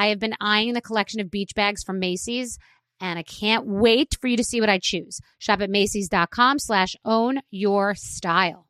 I have been eyeing the collection of beach bags from Macy's, and I can't wait for you to see what I choose. Shop at Macy's.com slash own your style.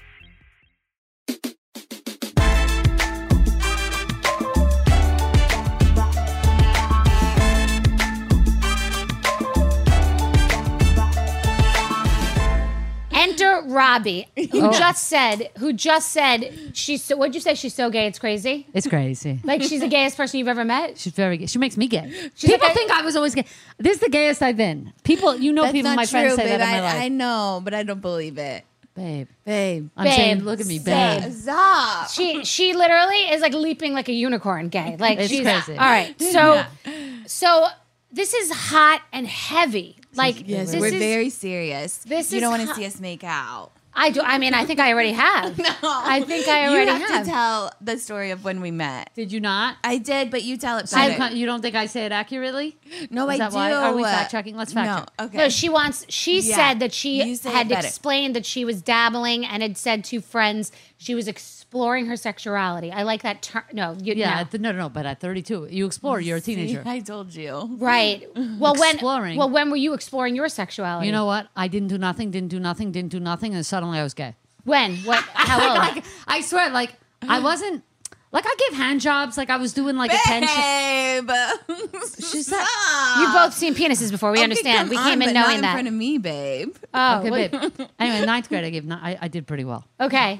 Robby, who oh. just said, who just said, she's so, what'd you say? She's so gay, it's crazy? It's crazy. Like she's the gayest person you've ever met? She's very gay. She makes me gay. She's people like, I- think I was always gay. This is the gayest I've been. People, you know, That's people, not my friends say babe. that in my I, life. I know, but I don't believe it. babe, Babe. I'm Babe, saying, look at me, babe. babe. Stop. She she literally is like leaping like a unicorn gay. Like It's she's crazy. all right. So so this is hot and heavy. Like Yes, this we're is, very serious. this you is don't want to hot. see us make out. I do I mean I think I already have. no, I think I already you have, have. to tell the story of when we met. Did you not? I did, but you tell it So better. you you don't think I say it accurately? no, Is I that do. why? Are we fact checking? Let's fact no, check. Okay. No, she wants. She Yeah. said that she had explained that she was dabbling and had said to friends she was exploring her sexuality. I like that term. No, you, Yeah, no. at the- no, no, no. But at 32, you explore. You're a teenager. I told you. right. Well, when Exploring. well, when were you exploring your sexuality? You know what? I didn't do nothing, didn't do nothing, didn't do nothing, and suddenly I was gay. when? What? How old? like, I swear, like I wasn't. Like I gave hand jobs, like I was doing like attention. Babe. She's like, You've both seen penises before. We Okay, understand. come We on, came in but not in that. front of me, babe. oh, okay, babe. Anyway, ninth grade, I gave. I, I did pretty well. okay.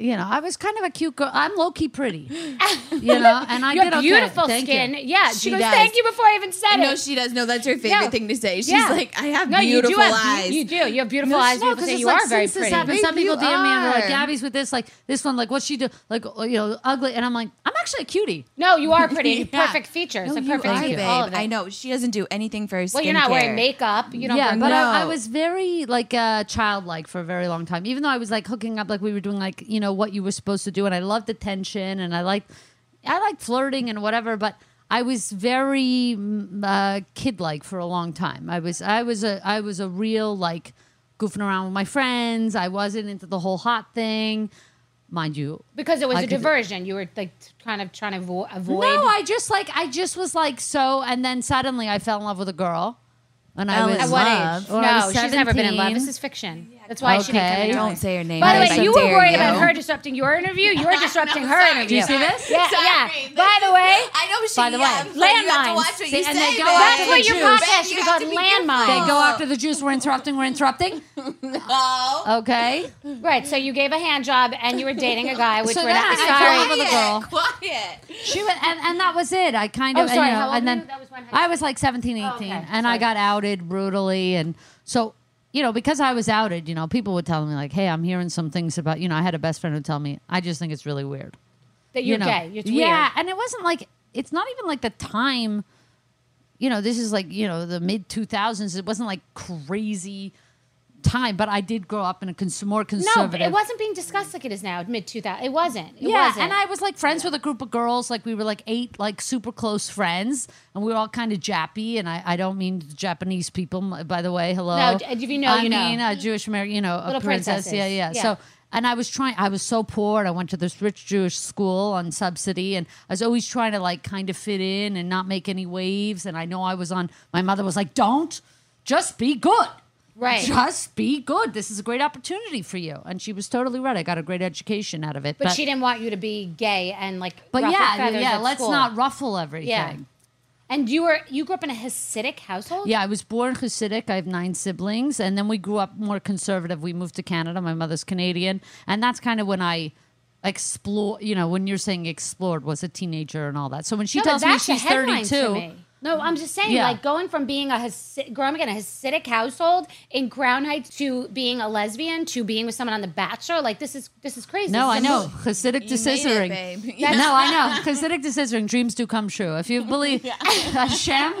You know, I was kind of a cute girl. I'm low key pretty. You know, and I Your did okay. beautiful Thank skin. You. Yeah, she, She goes. does. Thank you before I even said No, it. No, she does. No, that's her favorite No. thing to say. She's Yeah. like, I have no, beautiful you do have, eyes. You, you do. You have beautiful eyes. No, because You like are very since this pretty. happened, Babe, some people you DM me and they're like, "Gabby's with this, like this one, like what's she do? Like uh, you know, ugly." And I'm like, "I'm actually a cutie." No, you are pretty. Yeah. Perfect features. No, a you perfect are, babe. All of it. I know she doesn't do anything for her Well, you're not wearing makeup. You don't. yeah, but I, I was very like uh, childlike for a very long time. Even though I was like hooking up, like we were doing, like you know what you were supposed to do, and I loved attention, and I liked, I liked flirting and whatever. But I was very mm, uh, kid-like for a long time. I was, I was a, I was a real like goofing around with my friends. I wasn't into the whole hot thing, mind you. because it was I a diversion. You were like kind of trying to avo- avoid. No, I just like I just was like so, and then suddenly I fell in love with a girl, and I was in At what love. age? Or no, she's never been in love. This is fiction. That's why she didn't come Okay. in. Don't say her name. By the way, you were worried you. about her disrupting your interview. You were disrupting her interview. Do you see this? Yeah, Sorry. yeah. This By the way, I know she. By the way, yeah, but you have to landmines. watch what See, you and say, they go after that's what the your Jews. podcast Babe, should you be called. to Landmines. They go after the juice. We're interrupting. We're interrupting. No. Okay. Right. So you gave a hand job and you were dating a guy, which So we're then not I fell in love sorry. with a girl. Quiet. She went, and, and that was it. I kind Oh, of, sorry, you know, how old and were then you? That was when high I was like 17, 18, okay, and sorry. I got outed brutally, and so you know because I was outed, you know, people would tell me like, "Hey, I'm hearing some things about," you know, I had a best friend who tell me, "I just think it's really weird." That you're you know? gay. It's yeah, weird. and it wasn't like it's not even like the time. You know, this is like you know the mid 2000s. It wasn't like crazy. Time, but I did grow up in a cons- more No, conservative. but it wasn't being discussed like it is now, mid 2000. It wasn't. It yeah, wasn't. and I was like friends with a group of girls. Like we were like eight, like super close friends, and we were all kind of jappy. And I, I don't mean Japanese people, by the way. Hello. No, if you know, I you know. mean a Jewish American, you know, a Little princess. princesses. Yeah, yeah, Yeah. So. And I was trying. I was so poor. And I went to this rich Jewish school on subsidy, and I was always trying to like kind of fit in and not make any waves. And I know I was on. My mother was like, "Don't, just be good." Right. Just be good. This is a great opportunity for you. And she was totally right. I got a great education out of it. but, she didn't want you to be gay and like. But yeah, yeah. Let's school. not ruffle everything. Yeah. And you were you grew up in a Hasidic household. Yeah, I was born Hasidic. I have nine siblings, and then we grew up more conservative. We moved to Canada. My mother's Canadian, and that's kind of when I explore. You know, when you're saying explored, was a teenager and all that. So when she No, tells me she's 32, me. No, I'm just saying, Yeah. like going from being a Hasi- growing up in a Hasidic household in Crown Heights to being a lesbian to being with someone on The Bachelor, like this is this is crazy. no, This I is a know move. Hasidic You made it, decisoring. babe. Yeah, no, I know Hasidic decisoring. Dreams do come true. If you believe Hashem,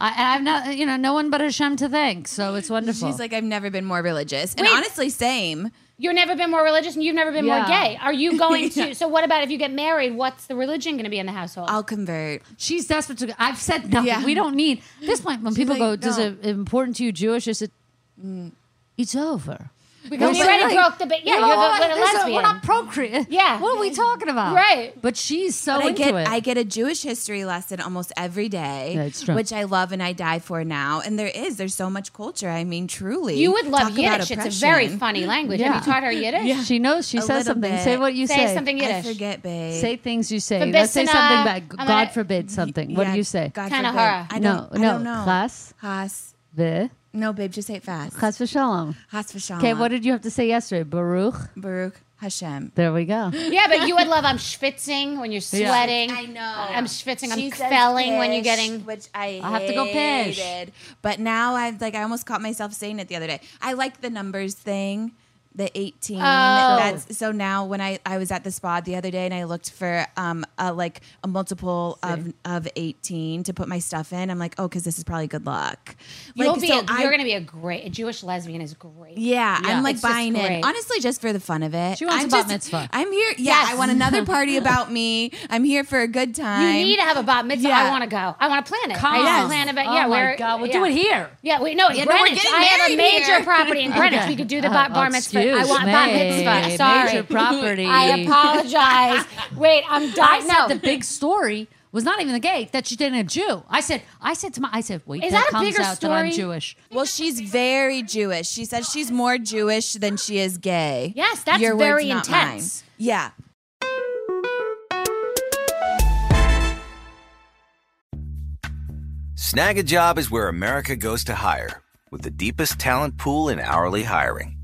I, I've not, you know, no one but Hashem to thank. So it's wonderful. She's like, I've never been more religious. And Wait. honestly, same. You've never been more religious, and you've never been more gay. Are you going to? So, what about if you get married? What's the religion going to be in the household? I'll convert. She's desperate to. I've said nothing. Yeah. We don't need at this point. When people like, go, "Does it important to you Jewish?" Is it? Mm, it's over. Because you We're already like- broke the. ba- Yeah, You know you're the, the This is- lesbian. We're not procreating. Yeah. What are we talking about? Right. But she's so But I into get it. I get a Jewish history lesson almost every day, Yeah, which I love and I die for now. And there is there's so much culture. I mean, truly, you would love Talk Yiddish. It's a very funny mm-hmm. language. Yeah. Have you taught her Yiddish? Yeah. She knows. She A says something. bit. Say what you Say say. something I Yiddish. forget, babe. Say things you say. Verbissina. Let's say something bad. God gonna- forbid something. What do you say? God Kinda forbid. I no, don't, no. I don't know. Chas Has. ve No, babe, just say it fast. chas v'shalom. Has v'shalom. Okay, what did you have to say yesterday? Baruch. Baruch Hashem. There we go. Yeah, but you would love I'm schwitzing when you're sweating. I know. I'm schwitzing. I'm She says felling when you're pish, getting. which I I'll have to go pish. hated. But now I've like I almost caught myself saying it the other day. I like the numbers thing. The 18. Oh. That's so now when I, I was at the spa the other day and I looked for um a, like a multiple of of 18 to put my stuff in. I'm like, "Oh, cuz this is probably good luck." You'll Like, be. so a, I- you're going to be a great. A Jewish lesbian is great. yeah, Yeah. I'm like buying it. Honestly, just for the fun of it. She wants I'm a bat mitzvah. I'm here. Yeah, Yes. I want another party about me. I'm here for a good time You need to have a bat mitzvah. Yeah. I want to go. I want to plan it. Come. I used to Yes. plan about. Oh Yeah, my we're, God, we'll yeah. do it here. Yeah, we no, in Yeah, no, we're getting I have a major here. property in Greenwich. Okay. We could do the Oh, bat bar oh, mitzvah. I want bat me. mitzvah. Sorry, Major property. I apologize. Wait, I'm I dying. said the big story was not even the gay that she dated a Jew. I said, I said to my, I said, wait, Is till that a comes bigger out that I'm story? Jewish. Well, she's very Jewish. She says she's more Jewish than she is gay. Yes, that's Your very words, not mine. intense. Yeah. Snag a job is where America goes to hire, with the deepest talent pool in hourly hiring.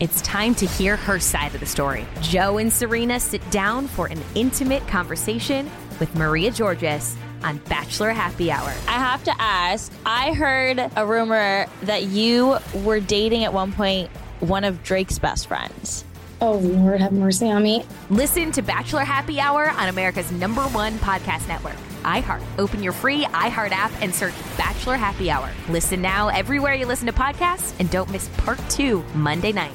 It's time to hear her side of the story. Joe and Serena sit down for an intimate conversation with Maria Georgas on Bachelor Happy Hour. I have to ask. I heard a rumor that you were dating at one point one of Drake's best friends. Oh, Lord, have mercy on me. Listen to Bachelor Happy Hour on America's number one podcast network, iHeart. Open your free iHeart app and search Bachelor Happy Hour. Listen now everywhere you listen to podcasts and don't miss part two Monday night.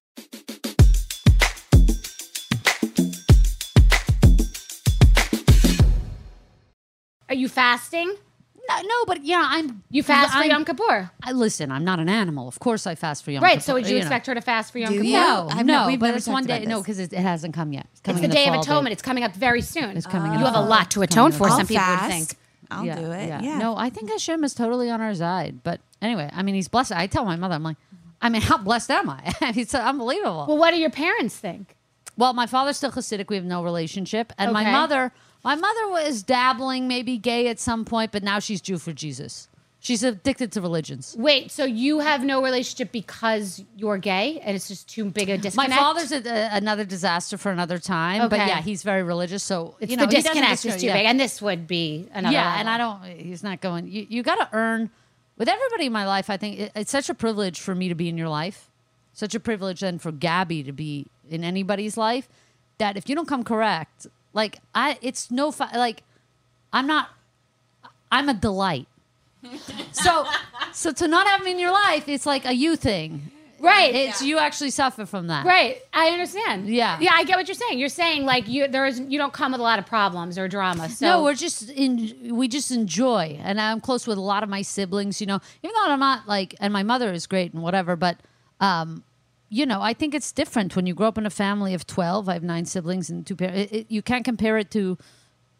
Are you fasting? No, no, but yeah, I'm. You fast for I'm- Yom Kippur. I listen. I'm not an animal. Of course, I fast for Yom Kippur. Right. Kippur, So would you know. expect her to fast for Yom Do Kippur? you? No, I've no, ne- we've but never it's one day. No, because it, it hasn't come yet. It's, It's coming the in Day of fall Atonement. It's coming up very soon. It's coming in You have a lot to atone for. in the Some I'll people would think. I'll yeah, do it. Yeah. yeah. No, I think Hashem is totally on our side. But anyway, I mean, he's blessed. I tell my mother, I'm like, I mean, how blessed am I? it's unbelievable. Well, what do your parents think? Well, my father's still Hasidic. We have no relationship. And my mother, my mother was dabbling, maybe gay at some point, but now she's Jew for Jesus. She's addicted to religions. Wait, so you have no relationship because you're gay, and it's just too big a disconnect. My father's a, a- another disaster for another time, but Okay. yeah, he's very religious. So It's you know, the he doesn't disconnect is discriminate. too Yeah. big, and this would be another. yeah, and I don't. He's not going. You you got to earn with everybody in my life. I think it, it's such a privilege for me to be in your life, such a privilege then for Gabby to be in anybody's life. That if you don't come correct, like I, it's no fi- like I'm not. I'm a delight. so, so to not have me in your life, it's like a you thing. Right. It's you actually suffer from that. Right, I understand. Yeah. yeah, I get what you're saying. You're saying like you there is you don't come with a lot of problems or drama. So no, we're just in. We just enjoy, and I'm close with a lot of my siblings. You know, even though I'm not like, and my mother is great and whatever, but um, you know, I think it's different when you grow up in a family of twelve. I have nine siblings and two parents. You can't compare it to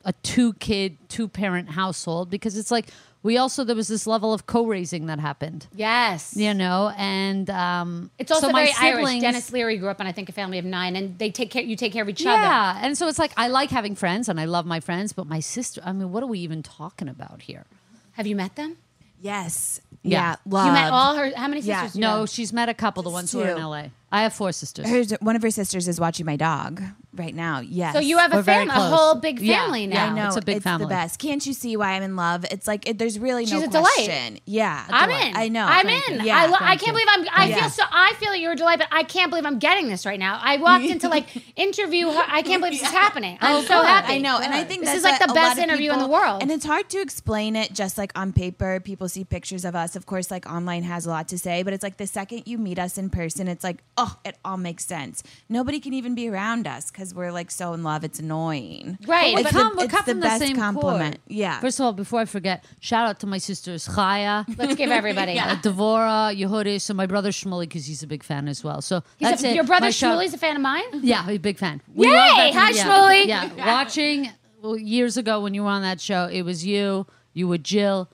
a two kid, two parent household because it's like we also there was this level of co raising that happened. yes, You know, and um, It's also so my very Irish. siblings- Denis Leary grew up in I think a family of nine, and they take care. You take care of each other. Yeah, and so it's like I like having friends and I love my friends, but my sister. I mean, what are we even talking about here? Have you met them? Yes. Yeah. Yeah. Love. You met all her. How many Yeah. sisters? do you No, have? she's met a couple. The ones who are in two. LA. I have four sisters. Her, one of her sisters is watching my dog right now. Yes. So you have a We're family, a whole big family yeah, now. I know It's a big family. the best. Can't you see why I'm in love? It's like it, there's really She's no a delight. question. Yeah, a I'm delight. in. I know. I'm Thank in. you. Yeah, I, lo- I can't you. believe I'm. I Yeah. feel so. I feel that you're a delight, but I can't believe I'm getting this right now. I walked into like interview her. I can't believe this is happening. I'm oh, so good. happy. I know, and I think this is like the best of interview in the world. And it's hard to explain it just like on paper. People see pictures of us. Of course, like online has a lot to say, but it's like the second you meet us in person, it's like, oh, it all makes sense. Nobody can even be around us because we're like so in love. It's annoying. Right, We It's come, the, we it's come the from the best same compliment. cord. Yeah. First of all, before I forget, shout out to my sisters Chaya, Let's give everybody. uh, Devora, Yehudis, and my brother Shmuley because he's a big fan as well. So He's that's a, it. your brother My Shmuley's a fan of mine. Yeah, he's a big fan. Yay! love that- Hi, yeah, Shmuley. Yeah, watching well, years ago when you were on that show, it was you, you were Jill.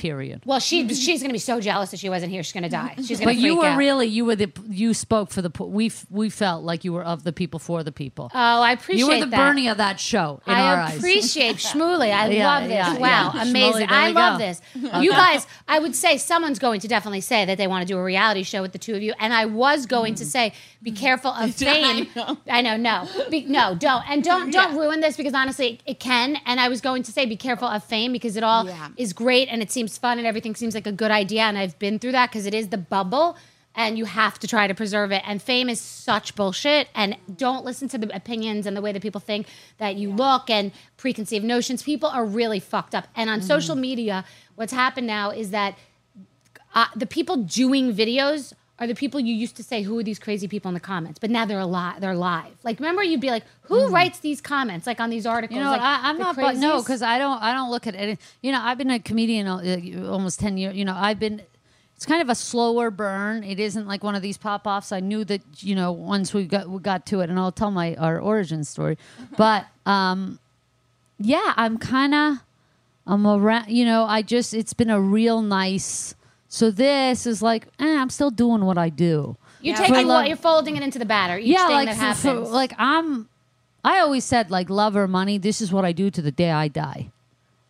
Period. Well, she she's gonna be so jealous that she wasn't here. She's gonna die. She's gonna. But you were out. really you were the you spoke for the we we felt like you were of the people for the people. Oh, I appreciate you were the that. Bernie of that show in our I appreciate Shmuley. I Yeah, love this. yeah, wow, yeah. amazing. Shmuley, I love go. this. You guys, I would say someone's going to definitely say that they want to do a reality show with the two of you. And I was going to mm. say, be careful of fame. I know, no, be, no, don't, and don't, don't ruin this because honestly, it, it can. And I was going to say, be careful of fame because it all is great and it seems fun and everything seems like a good idea. And I've been through that because it is the bubble. And you have to try to preserve it. And fame is such bullshit. And don't listen to the opinions and the way that people think that you look and preconceived notions. People are really fucked up. And on social media, what's happened now is that uh, the people doing videos are the people you used to say, "Who are these crazy people in the comments?" But now they're alive. They're live. Like remember, you'd be like, "Who writes these comments?" Like on these articles. You know, like, I, I'm not, but no, because I don't, I don't look at it. You know, I've been a comedian almost ten years. You know, I've been. it's kind of a slower burn. It isn't like one of these pop offs. I knew that you know once we got we got to it, and I'll tell my our origin story. But um, yeah, I'm kind of I'm around. You know, I just it's been a real nice. So this is like, eh, I'm still doing what I do. You're For taking what you're folding it into the batter. Each yeah, like that for- happens. like I'm. I always said like love or money. This is what I do to the day I die.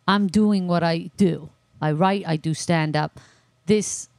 I'm doing what I do. I write. I do stand up. This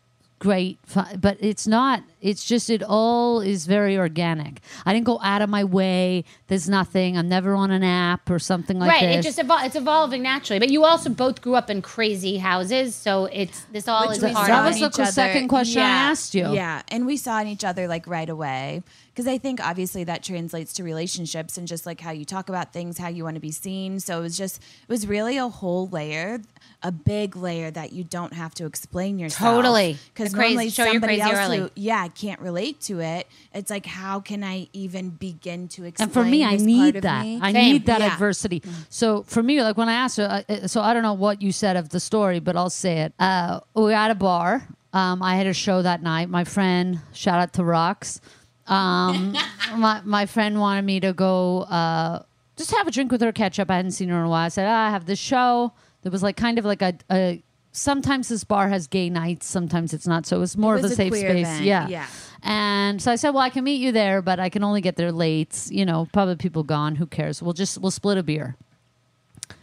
great, fu- but it's not. It's just it all is very organic. I didn't go out of my way. There's nothing. I'm never on an app or something like that. right, this. it just evol- it's evolving naturally. But you also both grew up in crazy houses, so it's this all Which is we part saw of was in it. the other. second question I asked you. Yeah, and we saw in each other like right away because I think obviously that translates to relationships and just like how you talk about things, how you want to be seen. So it was just it was really a whole layer, a big layer that you don't have to explain yourself. Totally. because normally show somebody else early. who yeah can't relate to it. It's like how can I even begin to explain? It? And for me, I need that. me? I Same. need that Yeah. adversity. So for me, like when I asked her, I, so I don't know what you said of the story, but I'll say it. Uh, we were at a bar. Um, I had a show that night. My friend, shout out to Rocks. Um, my my friend wanted me to go uh, just have a drink with her, catch up. I hadn't seen her in a while. I said, ah, I have this show. There was like kind of like a. a Sometimes this bar has gay nights, sometimes it's not. So it was more was of a a safe queer space. event, Yeah. yeah. And so I said, well, I can meet you there, but I can only get there late. You know, probably people gone. Who cares? We'll just we'll split a beer.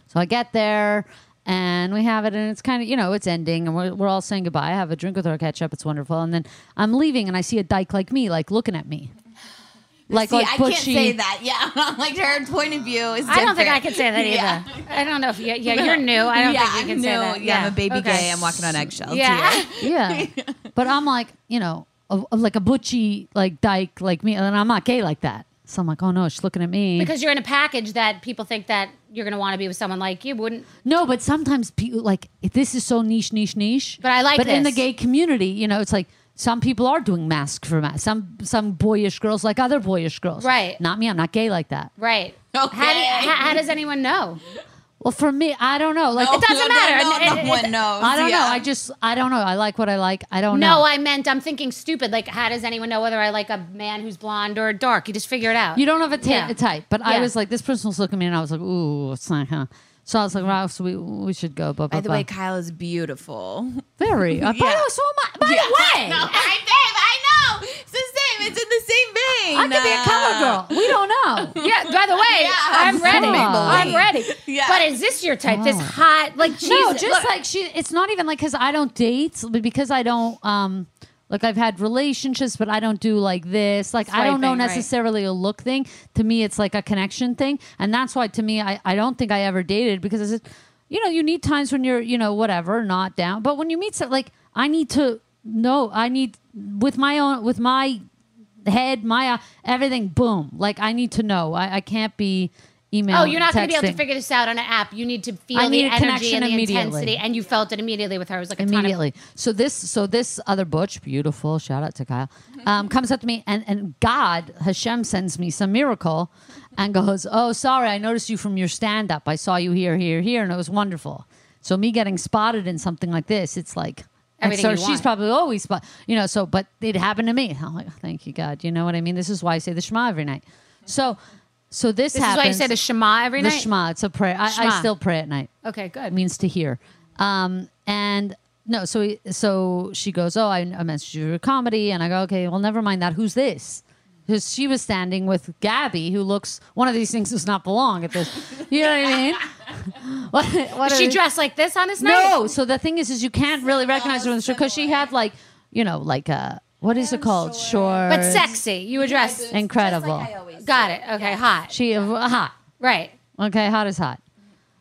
So I get there and we have it, and it's kind of you know it's ending, and we're we're all saying goodbye. I have a drink with her, catch up. It's wonderful, and then I'm leaving, and I see a dyke like me, like looking at me. Like, See, like I butchy. can't say that. Yeah, like her point of view is. I don't think. I can say that either. Yeah. I don't know if you, yeah, you're new. I don't yeah, think you can I'm say new. that. Yeah, I'm a baby Okay. gay. I'm walking on eggshells. Yeah. here. Yeah, but I'm like you know a, a- like a butchy like dyke like me, and I'm not gay like that. So I'm like, oh no, she's looking at me. Because you're in a package that people think that you're going to want to be with someone like you. Wouldn't No, but sometimes people like this is so niche, niche, niche. But I like But in the gay community, you know, it's like some people are doing mask for mask. Some some boyish girls like other boyish girls. Right. Not me. I'm not gay like that. right? Okay. How, do you- how, how does anyone know? Well, for me, I don't know. Like It doesn't No, no, matter. No, It- no one knows. I don't yeah. know. I just I don't know. I like what I like. I don't know. No. I meant I'm thinking stupid. Like, how does anyone know whether I like a man who's blonde or dark? You just figure it out. you don't have a, ta- Yeah. a type. But I Yeah. was like, this person was looking at me, and I was like, ooh, it's not. Huh. So I was like, Ralph, so we we should go. Blah, blah, By the blah. way, Kyle is beautiful. very. Uh, By the way, so am I. By the way, No, I, babe, I know. It's the same. It's in the same vein. I could be a cover girl. We don't know. yeah. By the way, Yeah, I'm ready. I'm ready. Yeah. But is this your type? This hot, like, Jesus, no, just look- like she. It's not even like because I don't date, but because I don't. um like I've had relationships, but I don't do like this. Like I don't know Swiping, right. necessarily a look thing. To me, it's like a connection thing, and that's why to me, I, I don't think I ever dated because it's, you know, you need times when you're, you know, whatever, not down. But when you meet, some, like I need to know, I need with my own, with my head, my uh, everything, boom. Like I need to know. I, I can't be email. Oh, you're not going to be able to figure this out on an app. You need to feel the energy and the intensity, and you felt it immediately with her. It was like a ton of immediately. So this, so this other butch, beautiful. Shout out to Kyle. Um, comes up to me and and God Hashem sends me some miracle, and goes, "Oh, sorry, I noticed you from your stand up. I saw you here, here, here, and it was wonderful." So me getting spotted in something like this, it's like. And so she's probably always, spot, you know. So, but it happened to me. I'm like, thank you, God. You know what I mean? This is why I say the Shema every night. So, so this, This happens. is why you say the Shema every night. the. Shema. It's a prayer. I, I still pray at night Okay, good. means to hear. Um, and no, so so she goes, oh, I, I messaged you a comedy, and I go, okay, well, never mind that. Who's this? Because she was standing with Gabby, who looks one of these things does not belong at this. You know what I mean? what, what Is she dressed like this on this night? No. So the thing is, is you can't really recognize her in the show because she had like, you know, like uh, what is it called? Short, but sexy. You were dressed. incredible. Got it. Okay, hot. She uh, hot. Right. Okay, hot is hot.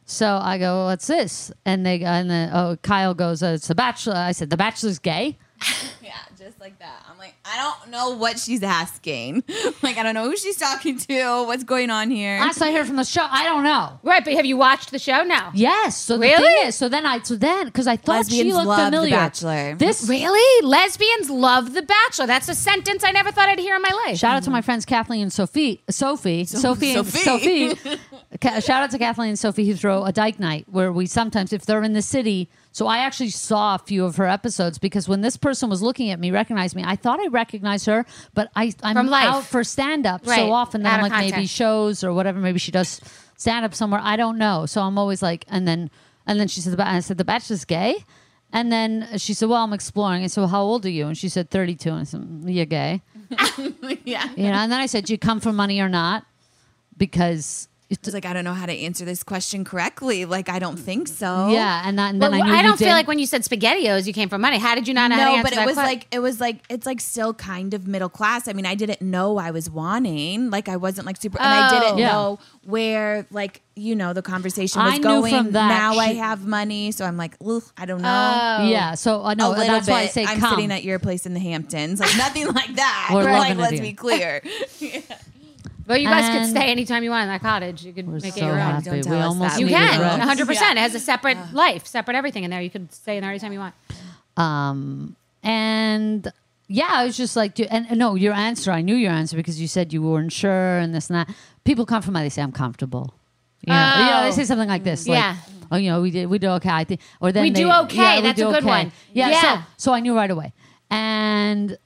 So I go, what's this? And they go and then oh, Kyle goes, uh, it's the Bachelor. I said, the Bachelor's gay. Yeah, just like that. I'm like, I don't know what she's asking. like, I don't know who she's talking to. What's going on here? Last I heard from the show, I don't know. Right, but have you watched the show? now? Yes. So the Really? thing is, so then I, so then because I thought she Lesbians looked love The familiar. Bachelor. This Really? Lesbians love The Bachelor. That's a sentence I never thought I'd hear in my life. Shout out to my friends Kathleen and Sophie, Sophie, Sophie, and Sophie. Sophie. Ca- Shout out to Kathleen and Sophie who throw a dyke night where we sometimes, if they're in the city. So I actually saw a few of her episodes because when this person was looking at me, recognized me, I thought I recognized her, but I, I'm From life. out for stand up Right. so often that Out I'm of like maybe context. shows or whatever. Maybe she does stand up somewhere. I don't know. So I'm always like, and then, and then she said, the, Ba- I said, the Bachelor's gay. And then she said, well, I'm exploring. I said, well, how old are you? And she said, 32. And I said, "Mm, you're gay. yeah. You know, and then I said, "Do you come for money or not?" Because It's like I don't know how to answer this question correctly. Like I don't think so. yeah, and, that, and then Well, I knew I don't feel did. like when you said spaghettios, you came from money. How did you not know how to No, answer but it was que- like it was like it's like still kind of middle class. I mean, I didn't know I was wanting. Like I wasn't like super, and I Oh. didn't Yeah. know where like you know the conversation was I knew going. from that now I have money, so I'm like, I don't know. Oh. yeah. So uh, I a know little that's bit. why I say I'm come. sitting at your place in the Hamptons, like nothing like that. We're like, loving it let's be clear. Well, you guys could stay anytime you want in that cottage. You could We're make so it your own. happy. Don't We tell us almost that. You can, 100. percent Yeah. It has a separate life, separate everything in there. You could stay in there anytime you want. Um, and yeah, I was just like, and, and no, your answer, I knew your answer because you said you weren't sure and this and that. People come from money, they say I'm comfortable. You know, you know, they Oh. say something like this, like, Yeah. oh, you know, we did, we do okay. I think, or then We they, do okay. yeah, we That's a good okay. one. Yeah, Yeah. So, so I knew right away. And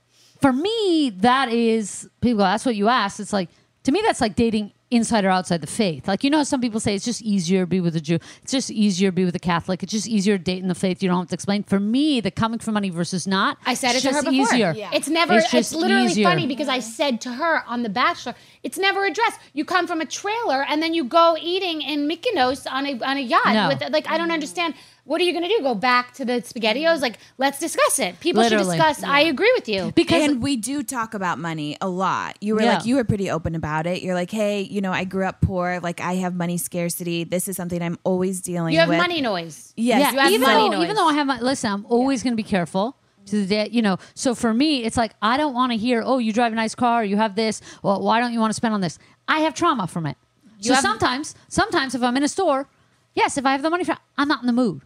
for me, that is people. go, That's what you asked. It's like to me, that's like dating inside or outside the faith. Like you know, some people say it's just easier to be with a Jew. It's just easier to be with a Catholic. It's just easier to date in the faith. You don't have to explain. For me, the coming for money versus not. I said it it's to her before. Easier. It's never. It's It's, literally easier. funny because I said to her on The Bachelor, it's never addressed. You come from a trailer and then you go eating in Mykonos on a on a yacht. No. With like, I don't understand. What are you going to do? Go back to the spaghettios? Like, let's discuss it. People Literally. should discuss. I agree with you. because and we do talk about money a lot. You were Yeah. like, you were pretty open about it. You're like, hey, you know, I grew up poor. Like, I have money scarcity. This is something I'm always dealing You have with. money noise. Yes, yeah, you have even money though, noise. even though I have my listen, I'm always going to be careful to the day, you know. So for me, it's like I don't want to hear, "Oh, you drive a nice car, you have this. Well, why don't you want to spend on this?" I have trauma from it. You so have- sometimes, sometimes if I'm in a store, yes, if I have the money for, I'm not in the mood.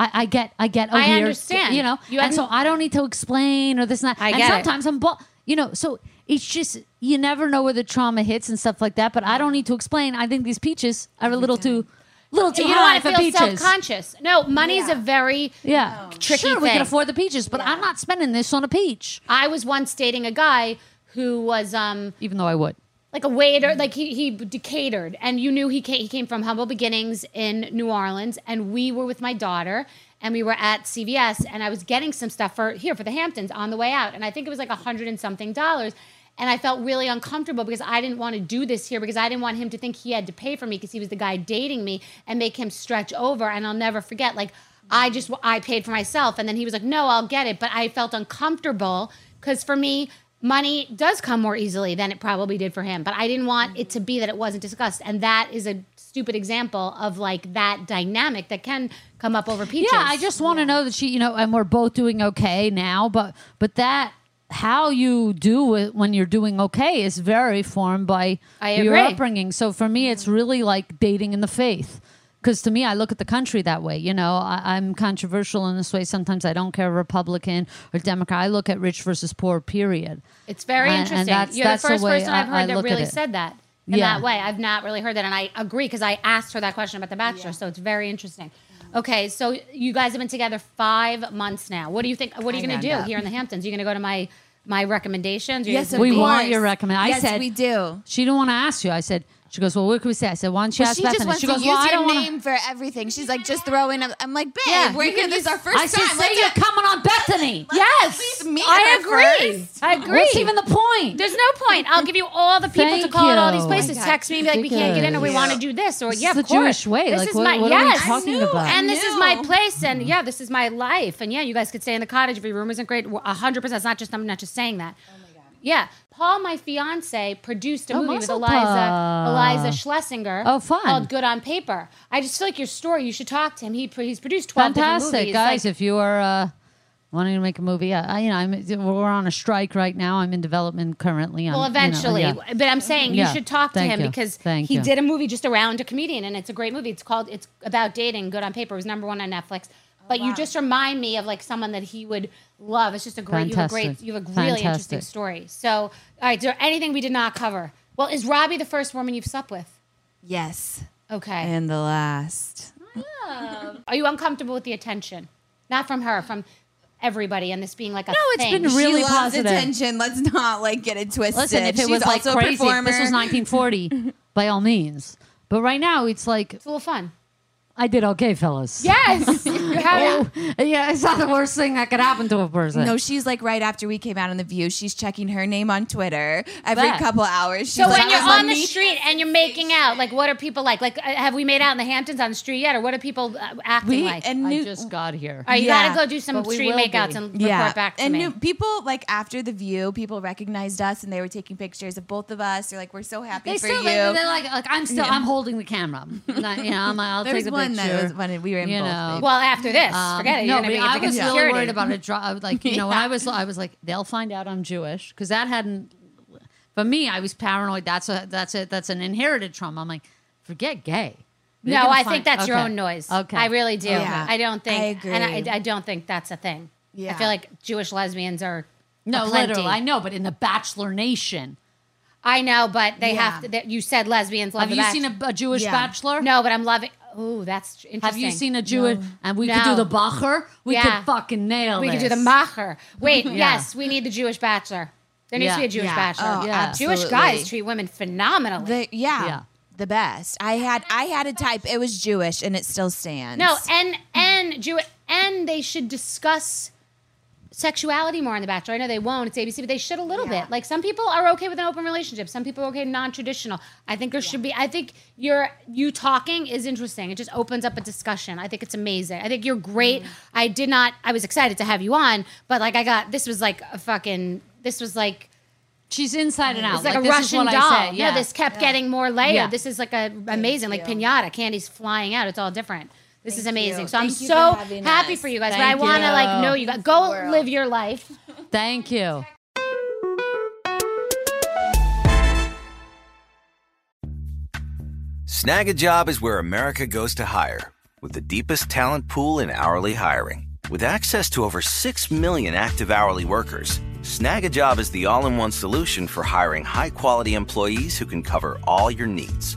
I, I get, I get. a I weird- understand. you know, You and so I don't need to explain or this and that. I and get it. sometimes I'm, bu- you know, so it's just you never know where the trauma hits and stuff like that. But I don't need to explain. I think these peaches are a little too, little too you don't want for to feel peaches. self-conscious. No, money's a very Yeah, tricky Sure, we thing. can afford the peaches, but I'm not spending this on a peach, I was once dating a guy who was um even though I would. Like a waiter, mm-hmm. like he he catered, and you knew he came, he came from humble beginnings in New Orleans, and we were with my daughter, and we were at CVS, and I was getting some stuff for here for the Hamptons on the way out, and I think it was like a hundred and something dollars. And I felt really uncomfortable because I didn't want to do this here because I didn't want him to think he had to pay for me because he was the guy dating me and make him stretch over. And I'll never forget, like, I just, I paid for myself. And then he was like, no, I'll get it. But I felt uncomfortable because for me, money does come more easily than it probably did for him. But I didn't want it to be that it wasn't discussed. And that is a stupid example of like that dynamic that can come up over peaches. Yeah, I just want to know that she, you know, and we're both doing okay now, but but that how you do it when you're doing okay is very formed by your upbringing. So for me, it's really like dating in the faith. Because to me, I look at the country that way. You know, I, I'm controversial in this way. Sometimes I don't care Republican or Democrat. I look at rich versus poor. Period. It's very And- and interesting. that's- You're the that's the first way person I've I- I heard that really said that in Yeah. that way. I've not really heard that, and I agree because I asked her that question about The Bachelor, so it's very interesting. Okay, so you guys have been together five months now. What do you think? What are you going to do up. here in the Hamptons? You're going to go to my my recommendations? You're Yes, gonna we want course. your recommend. I yes, said we do. she didn't want to ask you. I said she goes, well, what could we say? I said, why don't you Well, ask she just Bethenny? wants She to goes, use I your don't want name for everything. She's like, just throw in. A, I'm like, babe, Yeah, we're you here. This is our first I time. say Let's you're do- coming on Bethenny. Yes, meet I her agree. first. I agree. What's even the point? There's no point. I'll give you all the people to Thank call at all these oh places. Oh. Text me and be like, we can't get in, or we Yes. want to do this, or This yeah, of the course. Jewish way. This Like, is what- my what are we yes. talking knew. about? And this is my place, and yeah, this is my life, and yeah, you guys could stay in the cottage if your room isn't great. A hundred percent. It's not just I'm not just saying that. Yeah, Paul, my fiance, produced a Oh, movie with Iliza. Iliza Shlesinger. Oh, fun. Called Good on Paper. I just feel like your story. You should talk to him. He he's produced twelve Fantastic, guys! Like, if you are uh, wanting to make a movie, uh, I, you know, I'm, we're on a strike right now. I'm in development currently. On, well, you know, eventually, yeah. but I'm saying you Yeah. should talk to Thank him you. because Thank he you. did a movie just around a comedian, and it's a great movie. It's called "It's About Dating." Good on Paper. It was number one on Netflix. But you just remind me of like someone that he would love. It's just a great, you have a great, you have a really interesting story. So, all right, is there anything we did not cover? Well, is Robbie the first woman you've slept with? Yes. Okay. And the last. Are you uncomfortable with the attention? Not from her, from everybody, and this being like a No, it's thing. been really she loves positive. attention. Let's not like get it twisted. Listen, if it She's was like also a crazy, if performer. this was 1940, by all means. But right now, it's like It's a little fun. I did okay, fellas. Yes, you have Oh, yeah, it's not the worst thing that could happen to a person. No, she's like right after we came out on the View. She's checking her name on Twitter every Bet. couple hours. She's So like, when you're on the me-" street and you're making out, like what are people like? Like uh, have we made out in the Hamptons on the street yet, or what are people uh, acting We- like? and I just got here. All right, you Yeah, gotta go do some but street makeouts be. and report yeah, back to and me. new, people like after the View, people recognized us and they were taking pictures of both of us. They're like, "We're so happy They for still, you." they, they're like, like I'm still, Yeah. I'm holding the camera. Not, you know, I'm, I'll There take a one picture. that was when we were in you both, know. well, after this, Um, Um, forget it. No, You're but gonna I was get really worried about it. Dro- like you know, when I was, I was like, they'll find out I'm Jewish because that hadn't. For me, I was paranoid. That's a that's a that's an inherited trauma. I'm like, forget gay. They're No, I find- think that's your own noise. Okay, I really do. Yeah. I don't think, I and agree. I, I don't think that's a thing. Yeah, I feel like Jewish lesbians are No, aplenty. literally, I know, but in the Bachelor Nation, I know, but they Yeah. have to. That you said lesbians love have the you Bachelor. seen a, a Jewish Yeah. Bachelor? No, but I'm loving. Oh, that's interesting. Have you seen a Jewish? And we could do the Bacher. We Yeah. could fucking nail. It. We could do the Macher. Wait, yes, we need the Jewish Bachelor. There needs to be a Jewish Yeah. Bachelor. Oh, Yeah. Jewish guys treat women phenomenally. The, yeah, Yeah. the best. I had I had a type. It was Jewish, and it still stands. no, and and Jew and they should discuss sexuality more on The Bachelor. I know they won't. It's ABC, but they should a little Yeah. bit. Like some people are okay with an open relationship. Some people are okay non-traditional. I think there should be. I think your you talking is interesting. It just opens up a discussion. I think it's amazing. I think you're great. Mm. I did not. I was excited to have you on, but like I got this was like a fucking. This was like. She's inside and out. It's like, a this is Russian what doll. I say. Yeah, this kept getting more layered. Yeah. This is like a amazing, like pinata. Candy's flying out. It's all different. This is amazing. you. So I'm so for happy us. for you guys. but I want to like know you guys. Go live your life. Thank you. Snag a job is where America goes to hire, with the deepest talent pool in hourly hiring. With access to over 6 million active hourly workers, Snag a job is the all in one solution for hiring high quality employees who can cover all your needs.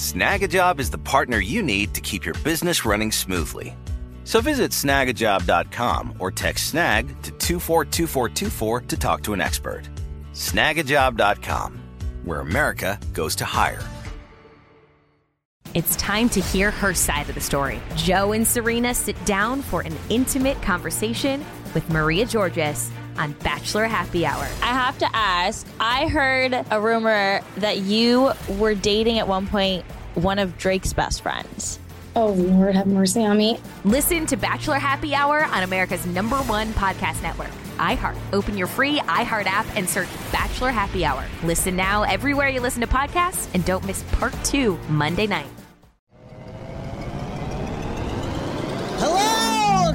Snagajob is the partner you need to keep your business running smoothly. So visit snagajob.com or text snag to 242424 to talk to an expert. Snagajob.com, where America goes to hire. It's time to hear her side of the story. Joe and Serena sit down for an intimate conversation with Maria Georgas on Bachelor Happy Hour. I have to ask. I heard a rumor that you were dating at one point one of Drake's best friends. Oh, Lord, have mercy on me. Listen to Bachelor Happy Hour on America's number one podcast network, iHeart. Open your free iHeart app and search Bachelor Happy Hour. Listen now everywhere you listen to podcasts and don't miss part two Monday night.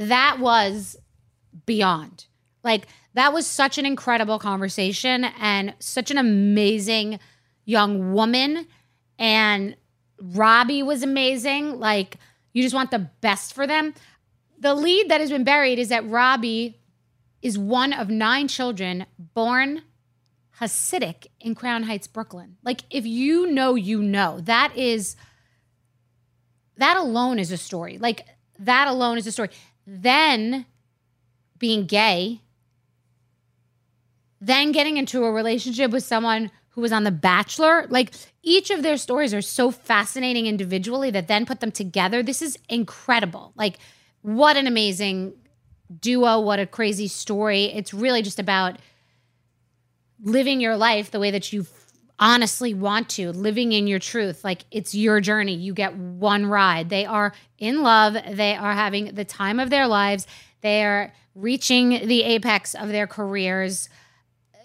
That was beyond. Like that was such an incredible conversation and such an amazing young woman And Robby was amazing. Like, you just want the best for them. The lead that has been buried is that Robby is one of nine children born Hasidic in Crown Heights, Brooklyn. Like, if you know, you know. That is, that alone is a story. Like, that alone is a story. Then being gay, then getting into a relationship with someone who was on The Bachelor. Like, each of their stories are so fascinating individually that then put them together. This is incredible. Like, what an amazing duo. What a crazy story. It's really just about living your life the way that you honestly want to, living in your truth. Like it's your journey. You get one ride. They are in love. They are having the time of their lives. They are reaching the apex of their careers.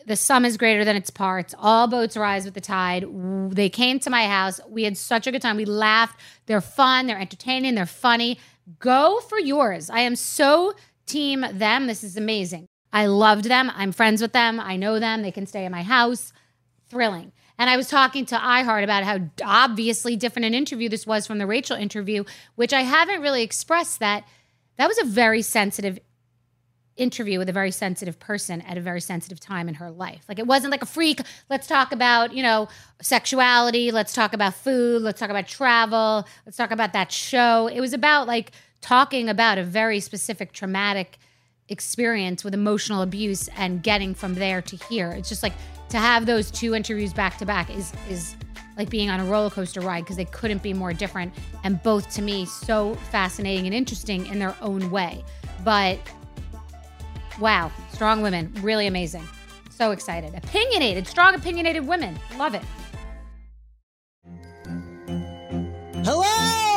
The sum is greater than its parts. All boats rise with the tide. They came to my house. We had such a good time. We laughed. They're fun. They're entertaining. They're funny. Go for yours. I am so team them. This is amazing. I loved them. I'm friends with them. I know them. They can stay in my house. Thrilling. And I was talking to iHeart about how obviously different an interview this was from the Rachel interview, which I haven't really expressed that that was a very sensitive interview with a very sensitive person at a very sensitive time in her life. Like it wasn't like a freak, let's talk about, you know, sexuality, let's talk about food, let's talk about travel, let's talk about that show. It was about like talking about a very specific traumatic experience with emotional abuse and getting from there to here. It's just like to have those two interviews back to back is is like being on a roller coaster ride because they couldn't be more different and both to me so fascinating and interesting in their own way. But wow, strong women, really amazing. So excited. Opinionated, strong opinionated women. Love it. Hello,